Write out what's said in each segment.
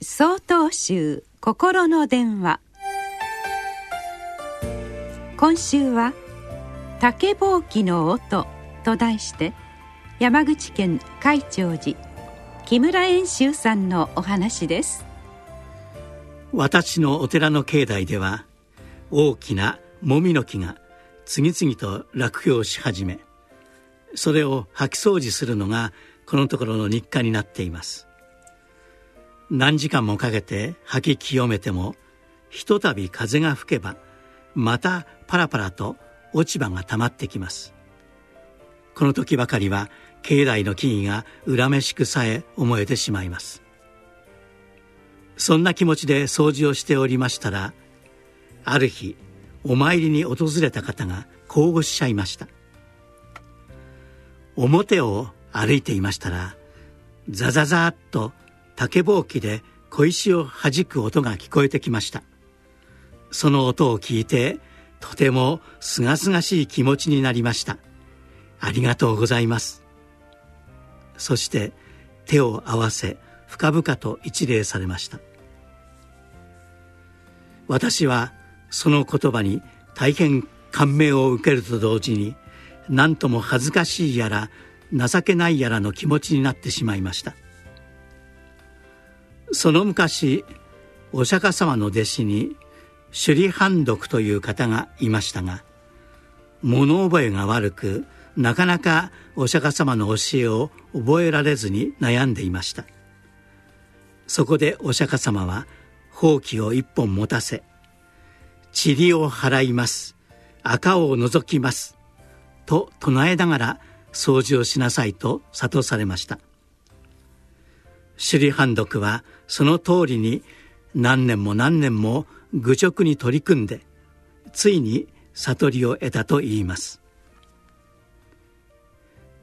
総統集心の電話。今週は「竹ぼうきの音」と題して山口県海長寺木村遠州さんのお話です。私のお寺の境内では大きなもみの木が次々と落葉し始めそれを掃き掃除するのがこのところの日課になっています。何時間もかけて吐き清めてもひとたび風が吹けばまたパラパラと落ち葉がたまってきます。この時ばかりは境内の木々が恨めしくさえ思えてしまいます。そんな気持ちで掃除をしておりましたらある日お参りに訪れた方がこうおっしゃいました。表を歩いていましたらザザザーッと竹ぼうきで小石を弾く音が聞こえてきました。その音を聞いてとてもすがすがしい気持ちになりました。ありがとうございます。そして手を合わせ深々と一礼されました。私はその言葉に大変感銘を受けると同時に何とも恥ずかしいやら情けないやらの気持ちになってしまいました。その昔お釈迦様の弟子に首里判読という方がいましたが物覚えが悪くなかなかお釈迦様の教えを覚えられずに悩んでいました。そこでお釈迦様はほうきを一本持たせ「塵を払います赤を除きます」と唱えながら掃除をしなさいと諭されました。首里判読はその通りに何年も何年も愚直に取り組んでついに悟りを得たといいます。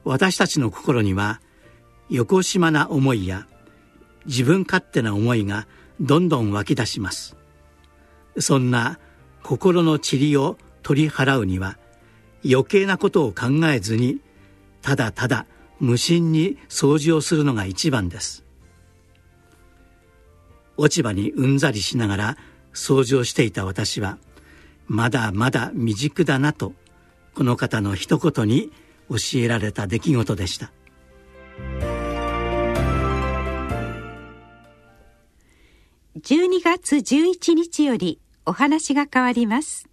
私たちの心には横島な思いや自分勝手な思いがどんどん湧き出します。そんな心の塵を取り払うには余計なことを考えずにただただ無心に掃除をするのが一番です。落ち葉にうんざりしながら掃除をしていた私はまだまだ未熟だなとこの方の一言に教えられた出来事でした。12月11日よりお話が変わります。